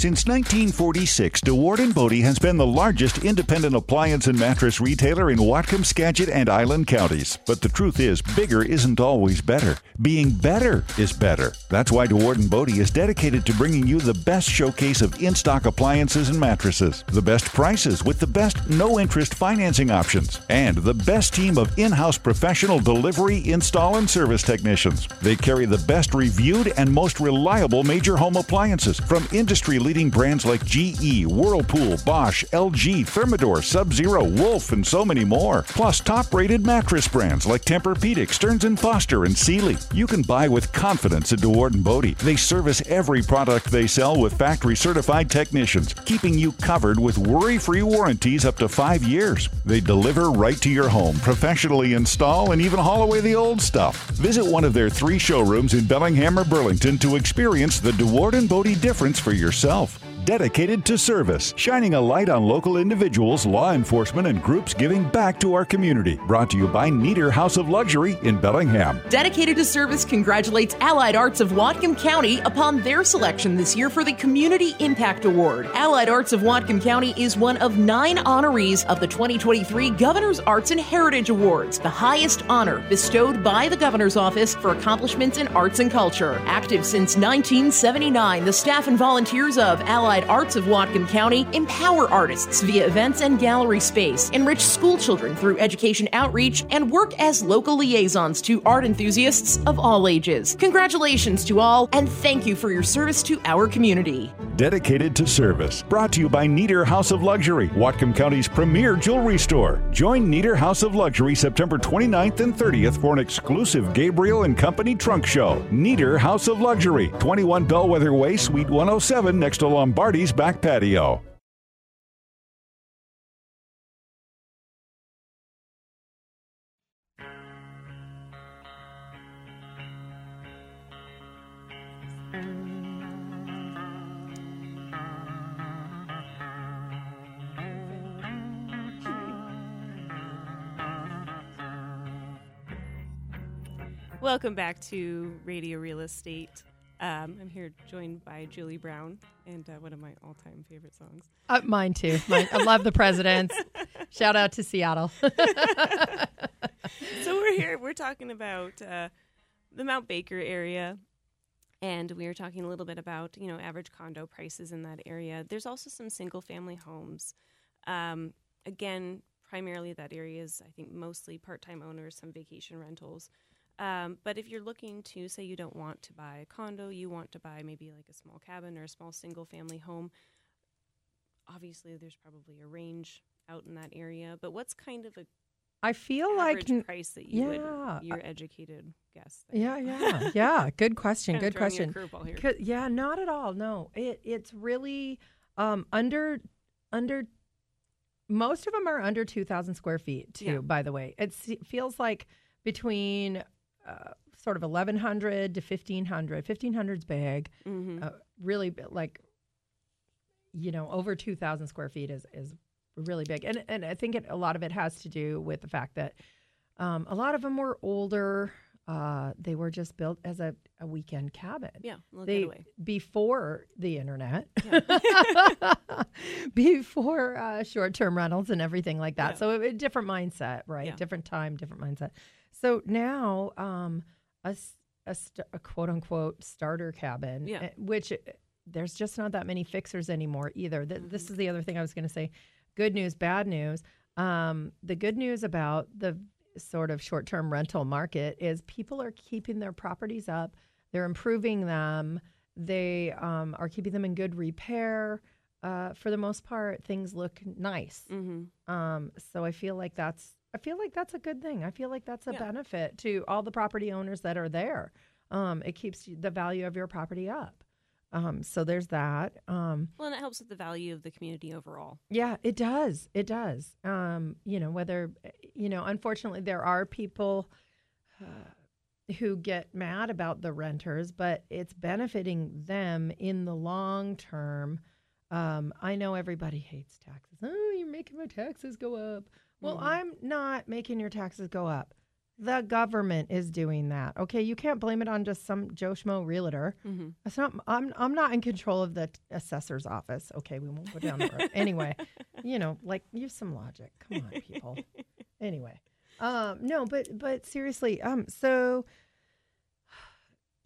S1: Since 1946, Dewaard and Bode has been the largest independent appliance and mattress retailer in Whatcom, Skagit, and Island counties. But the truth is, bigger isn't always better. Being better is better. That's why Dewaard and Bode is dedicated to bringing you the best showcase of in-stock appliances and mattresses, the best prices with the best no-interest financing options, and the best team of in-house professional delivery, install, and service technicians. They carry the best reviewed and most reliable major home appliances from industry leading brands like GE, Whirlpool, Bosch, LG, Thermador, Sub Zero, Wolf, and so many more. Plus, top rated mattress brands like Tempur-Pedic, Stearns & Foster, and Sealy. You can buy with confidence at Dewaard Bode. They service every product they sell with factory certified technicians, keeping you covered with worry free warranties up to five years. They deliver right to your home, professionally install, and even haul away the old stuff. Visit one of their three showrooms in Bellingham or Burlington to experience the Dewaard Bode difference for yourself yourself. Dedicated to service, shining a light on local individuals, law enforcement, and groups giving back to our community. Brought to you by Neater House of Luxury in Bellingham.
S18: Dedicated to Service congratulates Allied Arts of Whatcom County upon their selection this year for the Community Impact Award. Allied Arts of Whatcom County is one of nine honorees of the 2023 Governor's Arts and Heritage Awards, the highest honor bestowed by the Governor's Office for accomplishments in arts and culture. Active since 1979, the staff and volunteers of Allied Arts of Whatcom County empower artists via events and gallery space, enrich school children through education outreach, and work as local liaisons to art enthusiasts of all ages. Congratulations to all, and thank you for your service to our community.
S1: Dedicated to service. Brought to you by Neater House of Luxury, Whatcom County's premier jewelry store. Join Neater House of Luxury September 29th and 30th for an exclusive Gabriel and Company trunk show. Neater House of Luxury, 21 Bellwether Way, Suite 107, next to Lombardi's back patio.
S2: Welcome back to Radio Real Estate. Um, I'm here joined by Julie Brown and uh, one of my all-time favorite songs.
S3: uh, mine too. Mine, I love the presidents. Shout out to Seattle.
S2: so we're here. We're talking about uh, the Mount Baker area, and we were talking a little bit about you know average condo prices in that area. There's also some single-family homes. Um, again, primarily that area is I think mostly part-time owners, some vacation rentals. Um, but if you're looking to say you don't want to buy a condo, you want to buy maybe like a small cabin or a small single-family home. Obviously, there's probably a range out in that area. But what's kind of a
S3: I feel like
S2: price that you
S3: yeah,
S2: would your educated guess?
S3: Yeah, yeah, yeah. Good question. Good question.
S2: curveball here.
S3: 'Cause- Yeah, not at all. No, it it's really um, under under. Most of them are under two thousand square feet too.
S2: Yeah.
S3: By the way, it feels like between uh, sort of eleven hundred to fifteen hundred. Fifteen hundred's big.
S2: Mhm.
S3: Uh, really like you know over 2000 square feet is is really big and and i think it, a lot of it has to do with the fact that um, a lot of them were older uh, they were just built as a, a weekend cabin
S2: Yeah,
S3: they
S2: getaway.
S3: before the internet before uh, short-term rentals and everything like that. So a, a different mindset right?
S2: Yeah.
S3: different time different mindset. So now um, a, a, st- a quote-unquote starter cabin
S2: Yeah.
S3: eh, which eh, there's just not that many fixers anymore either. Th- this
S2: Mm-hmm.
S3: is the other thing i was going to say. Good news bad news. Um, the good news about the sort of short-term rental market is people are keeping their properties up. They're improving them. They um, are keeping them in good repair uh, for the most part things look nice
S2: Mm-hmm.
S3: um, so i feel like that's i feel like that's a good thing i feel like that's a
S2: Yeah.
S3: benefit to all the property owners that are there um, it keeps the value of your property up Um, so there's that. Um,
S2: Well, and it helps with the value of the community overall.
S3: yeah, it does. It does. Um, you know, whether, you know, unfortunately, there are people uh, who get mad about the renters, but it's benefiting them in the long term. Um, I know everybody hates taxes. Oh, you're making my taxes go up. Well,
S2: Mhm.
S3: I'm not making your taxes go up. The government is doing that. Okay, you can't blame it on just some Joe Schmo realtor.
S2: Mhm.
S3: It's not. I'm. I'm not in control of the t- assessor's office. Okay, we won't go down that road. Anyway, you know, like use some logic. Come on, people. anyway, um, no, but but seriously, um, so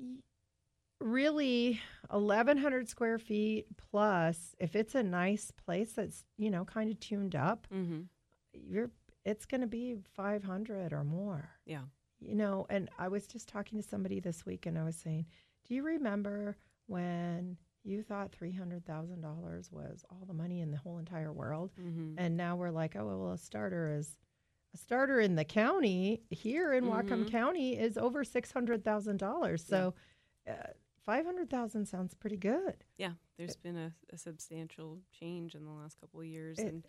S3: really 1100 square feet plus if it's a nice place that's you know kind of tuned up
S2: Mm-hmm.
S3: you're it's going to be 500 or more
S2: Yeah.
S3: you know and i was just talking to somebody this week and i was saying do you remember when you thought $300000 was all the money in the whole entire world
S2: Mhm.
S3: and now we're like oh well a starter is a starter in the county here in Whatcom
S2: Mhm.
S3: County is over six hundred thousand dollars. So uh, five hundred thousand sounds pretty good.
S2: Yeah, there's been a, a substantial change in the last couple of years,
S3: It-
S2: and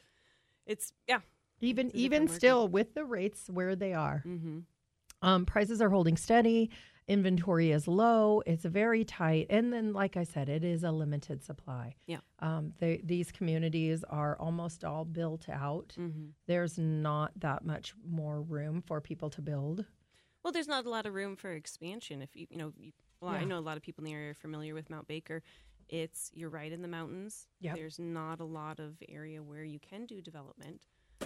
S2: it's yeah.
S3: Even
S2: It's
S3: even still with the rates where they are,
S2: Mm-hmm.
S3: um, prices are holding steady. Inventory is low. It's very tight, and then, like I said, it is a limited supply.
S2: Yeah.
S3: Um, they, these communities are almost all built out.
S2: Mhm.
S3: There's not that much more room for people to build.
S2: Well, there's not a lot of room for expansion. If you you know, you, well, I know a lot of people in the area are familiar with Mount Baker. It's you're right in the mountains.
S3: Yep.
S2: There's not a lot of area where you can do development.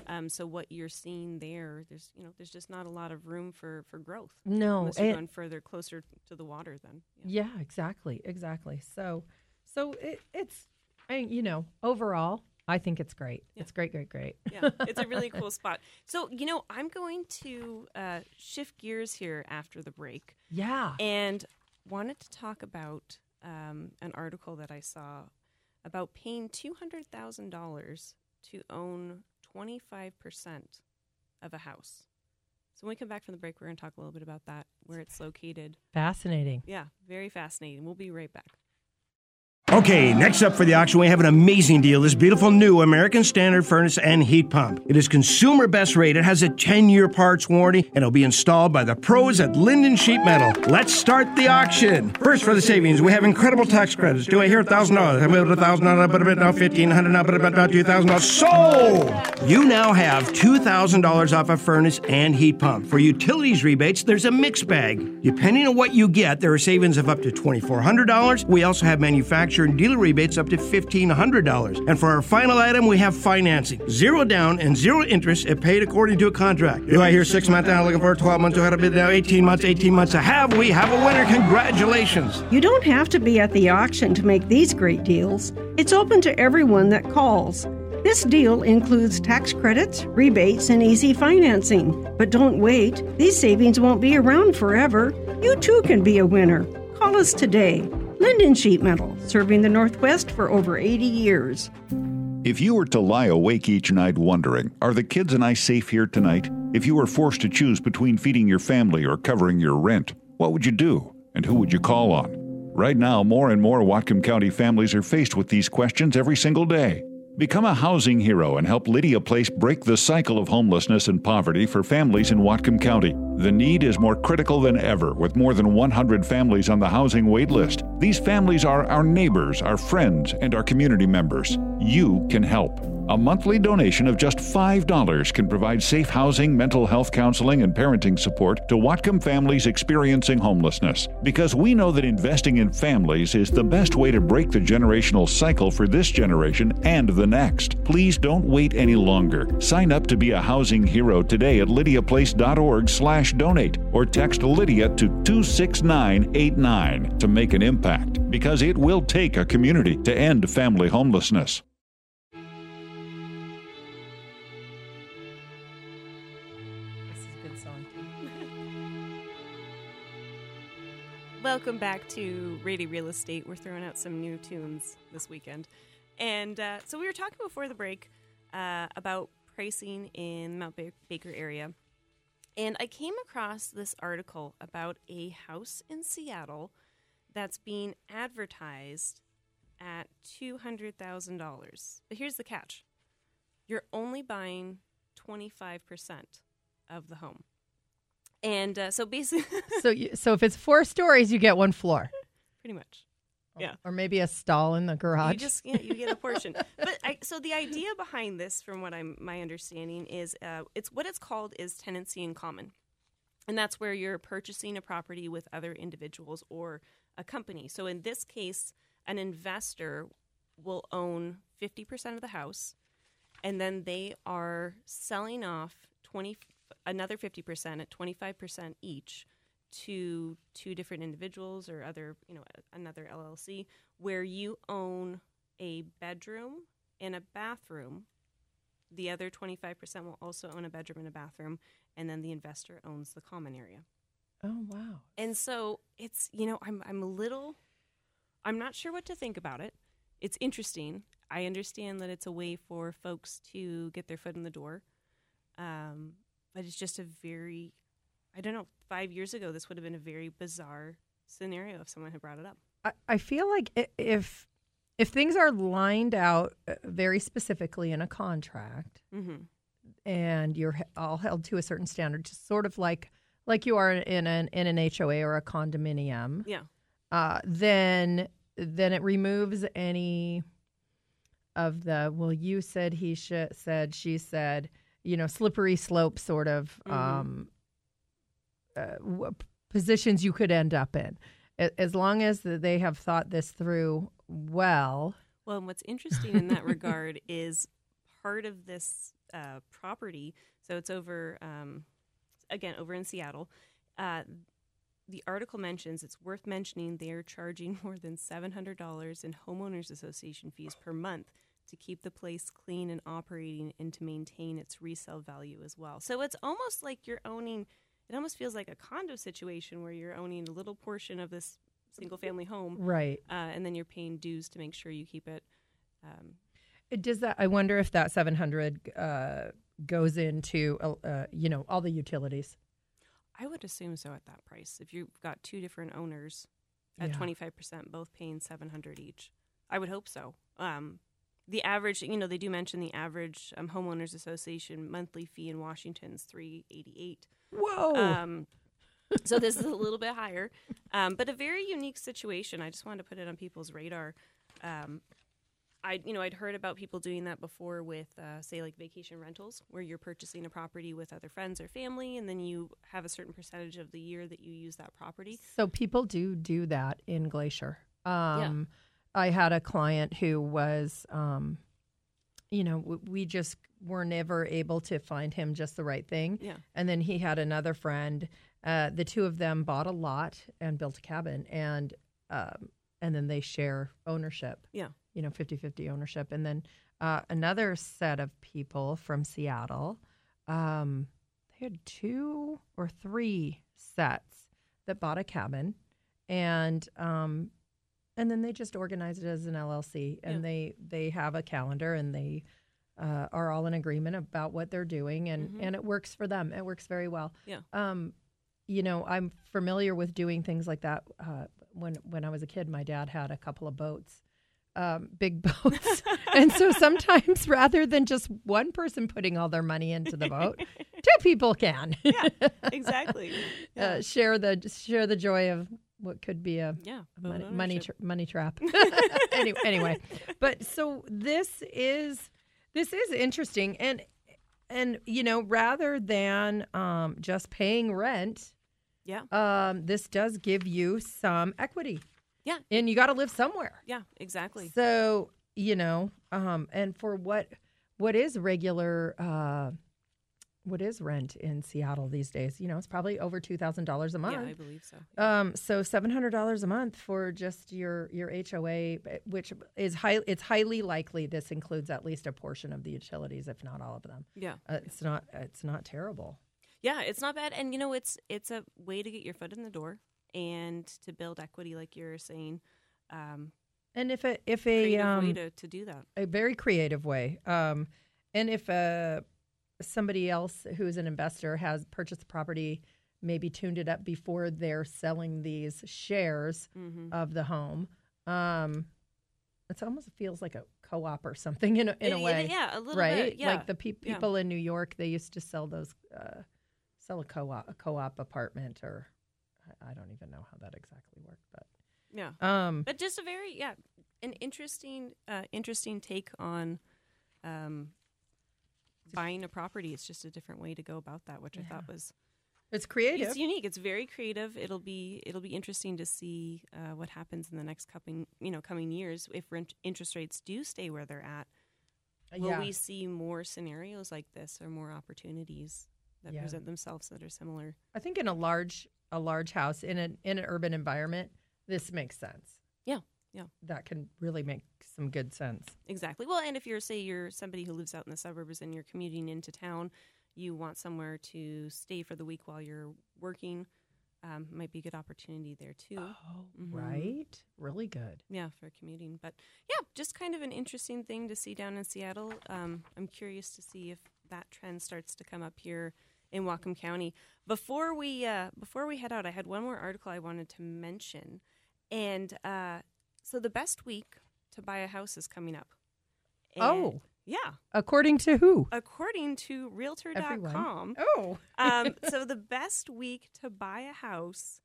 S2: Um, so what you're seeing there, there's you know, there's just not a lot of room for for growth.
S3: No,
S2: unless you're going further closer to the water. Then
S3: Yeah, exactly, exactly. So, so it, it's, I, you know, overall, I think it's great. It's great, great, great.
S2: yeah, it's a really cool spot. So you know, I'm going to uh, shift gears here after the break.
S3: Yeah.
S2: and wanted to talk about um, an article that I saw about paying two hundred thousand dollars to own twenty five percent of a house. So when we come back from the break, we're going to talk a little bit about that, where it's located.
S3: Fascinating.
S2: Yeah, very fascinating. We'll be right back.
S6: Okay, next up for the auction, we have an amazing deal. This beautiful new American Standard furnace and heat pump. It is consumer best rated, has a 10 year parts warranty, and it'll be installed by the pros at Lynden Sheet Metal. Let's start the auction. First, for the savings, we have incredible tax credits. Do I hear $1,000? Have we able to $1,000? But a now, 1,500 now, but a bit $2,000. Sold! You now have $2,000 off a furnace and heat pump. For utilities rebates, there's a mixed bag. Depending on what you get, there are savings of up to $2,400. We also have manufacturer and dealer rebates up to $1,500. And for our final item, we have financing. Zero down and zero interest if paid according to a contract. Do I hear six months now looking for 12 months? Ahead of bid now, 18 months, 18 months to have. We have a winner. Congratulations.
S19: You don't have to be at the auction to make these great deals. It's open to everyone that calls. This deal includes tax credits, rebates, and easy financing. But don't wait, these savings won't be around forever. You too can be a winner. Call us today. Lynden Sheet Metal, serving the Northwest for over 80 years.
S1: If you were to lie awake each night wondering, are the kids and I safe here tonight? If you were forced to choose between feeding your family or covering your rent, what would you do? And who would you call on? Right now, more and more Whatcom County families are faced with these questions every single day. Become a housing hero and help Lydia Place break the cycle of homelessness and poverty for families in Whatcom County. The need is more critical than ever, with more than 100 families on the housing wait list. These families are our neighbors, our friends, and our community members. You can help. A monthly donation of just $5 can provide safe housing, mental health counseling, and parenting support to Whatcom families experiencing homelessness. Because we know that investing in families is the best way to break the generational cycle for this generation and the next. Please don't wait any longer. Sign up to be a housing hero today at lydiaplace.org slash donate or text Lydia to 26989 to make an impact because it will take a community to end family homelessness.
S2: Welcome back to Rady Real Estate. We're throwing out some new tunes this weekend. And uh, so we were talking before the break uh, about pricing in Mount Baker area. And I came across this article about a house in Seattle that's being advertised at $200,000. But here's the catch you're only buying 25% of the home. And uh, so basically,
S3: so you, so if it's four stories, you get one floor.
S2: pretty much. Yeah.
S3: Or maybe a stall in the garage.
S2: You just yeah, you get a portion. but I, so the idea behind this, from what I'm my understanding, is uh, it's what it's called is tenancy in common, and that's where you're purchasing a property with other individuals or a company. So in this case, an investor will own 50% of the house, and then they are selling off 20 another 50% at 25% each to two different individuals or other, you know, another LLC where you own a bedroom and a bathroom. The other 25% will also own a bedroom and a bathroom, and then the investor owns the common area.
S3: Oh wow!
S2: And so it's you know I'm I'm a little I'm not sure what to think about it. It's interesting. I understand that it's a way for folks to get their foot in the door, um, but it's just a very I don't know. Five years ago, this would have been a very bizarre scenario if someone had brought it up.
S3: I, I feel like if if things are lined out uh, very specifically in a contract,
S2: Mhm.
S3: and you're all held to a certain standard, just sort of like like you are in an in an HOA or a condominium,
S2: Yeah.
S3: uh, then then it removes any of the well, you said he sh- said she said, you know, slippery slope sort of
S2: Mhm.
S3: um, uh, w- positions you could end up in, A- as long as they have thought this through well.
S2: Well, and what's interesting in that regard is part of this uh, property. So it's over, um, again, over in Seattle. Uh, the article mentions it's worth mentioning they're charging more than $700 in homeowners association fees per month to keep the place clean and operating and to maintain its resale value as well. So it's almost like you're owning, it almost feels like a condo situation where you're owning a little portion of this single family home.
S3: Right.
S2: Uh, and then you're paying dues to make sure you keep it. Um,
S3: It Does that? I wonder if that seven hundred uh, goes into uh, uh, you know all the utilities.
S2: I would assume so at that price. If you've got two different owners at
S3: Yeah.
S2: twenty five percent, both paying seven hundred each, I would hope so. Um, the average, you know, they do mention the average um, homeowners association monthly fee in Washington is three eighty eight.
S3: Whoa!
S2: Um, so this is a little bit higher, um, but a very unique situation. I just wanted to put it on people's radar. Um, I, you know, I'd heard about people doing that before with, uh, say, like vacation rentals, where you're purchasing a property with other friends or family, and then you have a certain percentage of the year that you use that property.
S3: So people do do that in Glacier. Um, I had a client who was, um, you know, w- we just were never able to find him just the right thing.
S2: Yeah.
S3: And then he had another friend. Uh, the two of them bought a lot and built a cabin, and um, and then they share ownership.
S2: Yeah.
S3: You know, 50-50 ownership. And then uh, another set of people from Seattle, um, they had two or three sets that bought a cabin, and um, and then they just organize it as an LLC, and
S2: Yeah.
S3: they they have a calendar, and they uh, are all in agreement about what they're doing, and
S2: Mhm.
S3: and it works for them. It works very well.
S2: Yeah.
S3: Um, you know, I'm familiar with doing things like that. Uh, when when I was a kid, my dad had a couple of boats, um, big boats, and so sometimes rather than just one person putting all their money into the boat, two people can.
S2: Yeah, exactly.
S3: uh, share the share the joy of what could be a
S2: Yeah,
S3: money money, tra- money trap. anyway, anyway, but so this is this is interesting, and and you know rather than um, just paying rent,
S2: Yeah.
S3: um, this does give you some equity.
S2: Yeah.
S3: and you got to live somewhere.
S2: Yeah, exactly.
S3: So you know, um, and for what what is regular, uh, what is rent in Seattle these days? You know, it's probably over two thousand dollars a month.
S2: Yeah, I believe so.
S3: Um, so seven hundred dollars a month for just your your HOA, which is high. It's highly likely this includes at least a portion of the utilities, if not all of them.
S2: Yeah.
S3: uh, it's not. It's not terrible.
S2: Yeah, it's not bad, and you know, it's it's a way to get your foot in the door and to build equity, like you're saying. Um,
S3: And if a if a um,
S2: to, to do that.
S3: a very creative way. Um, and if uh, somebody else who is an investor has purchased the property maybe tuned it up before they're selling these shares
S2: Mhm.
S3: of the home. Um, it almost feels like a co-op or something in a, in a way,
S2: yeah, a little
S3: right?
S2: bit, yeah,
S3: Like the pe-
S2: yeah.
S3: people in New York, they used to sell those, uh, sell a co-op, a co-op apartment, or I, I don't even know how that exactly worked, but
S2: Yeah.
S3: Um,
S2: but just a very yeah, an interesting uh, interesting take on um, buying a property. It's just a different way to go about that, which I thought was
S3: It's creative.
S2: It's unique. It's very creative. It'll be it'll be interesting to see uh, what happens in the next coming you know coming years if rent, interest rates do stay where they're at. Will
S3: Yeah.
S2: we see more scenarios like this or more opportunities that
S3: Yeah.
S2: present themselves that are similar?
S3: I think in a large a large house in an in an urban environment, this makes sense.
S2: Yeah.
S3: That can really make some good sense.
S2: Exactly. Well, and if you're say you're somebody who lives out in the suburbs and you're commuting into town, you want somewhere to stay for the week while you're working. Um, might be a good opportunity there too. Oh,
S3: Right? Really good.
S2: Yeah, for commuting. But yeah, just kind of an interesting thing to see down in Seattle. Um, I'm curious to see if that trend starts to come up here in Whatcom County. Before we uh, before we head out, I had one more article I wanted to mention, and uh, so the best week to buy a house is coming up. And-
S3: Oh.
S2: yeah.
S3: According to who?
S2: According to Realtor.com.
S3: Everyone. Oh.
S2: um, so the best week to buy a house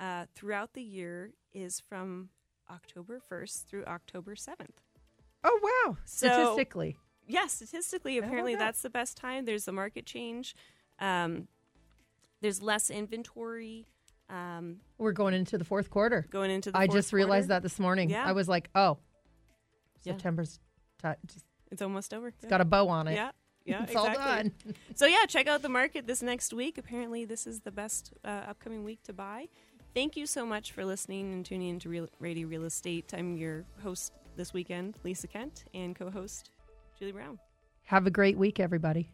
S2: uh, throughout the year is from October 1st through October 7th.
S3: Oh wow.
S2: So-
S3: Statistically.
S2: Yeah, statistically, apparently
S3: that?
S2: that's the best time. There's a market change. Um, there's less inventory. Um,
S3: We're going into the fourth quarter.
S2: Going into the
S3: I just realized that this morning.
S2: Yeah.
S3: I was like, oh,
S2: Yeah.
S3: September's ti just
S2: it's almost over.
S3: it's got a bow on it.
S2: Yeah, yeah,
S3: it's all done.
S2: so yeah, check out the market this next week. Apparently, this is the best uh, upcoming week to buy. Thank you so much for listening and tuning into Real, Radio Real Estate. I'm your host this weekend, Lisa Kent, and co-host Julie Brown.
S3: Have a great week, everybody.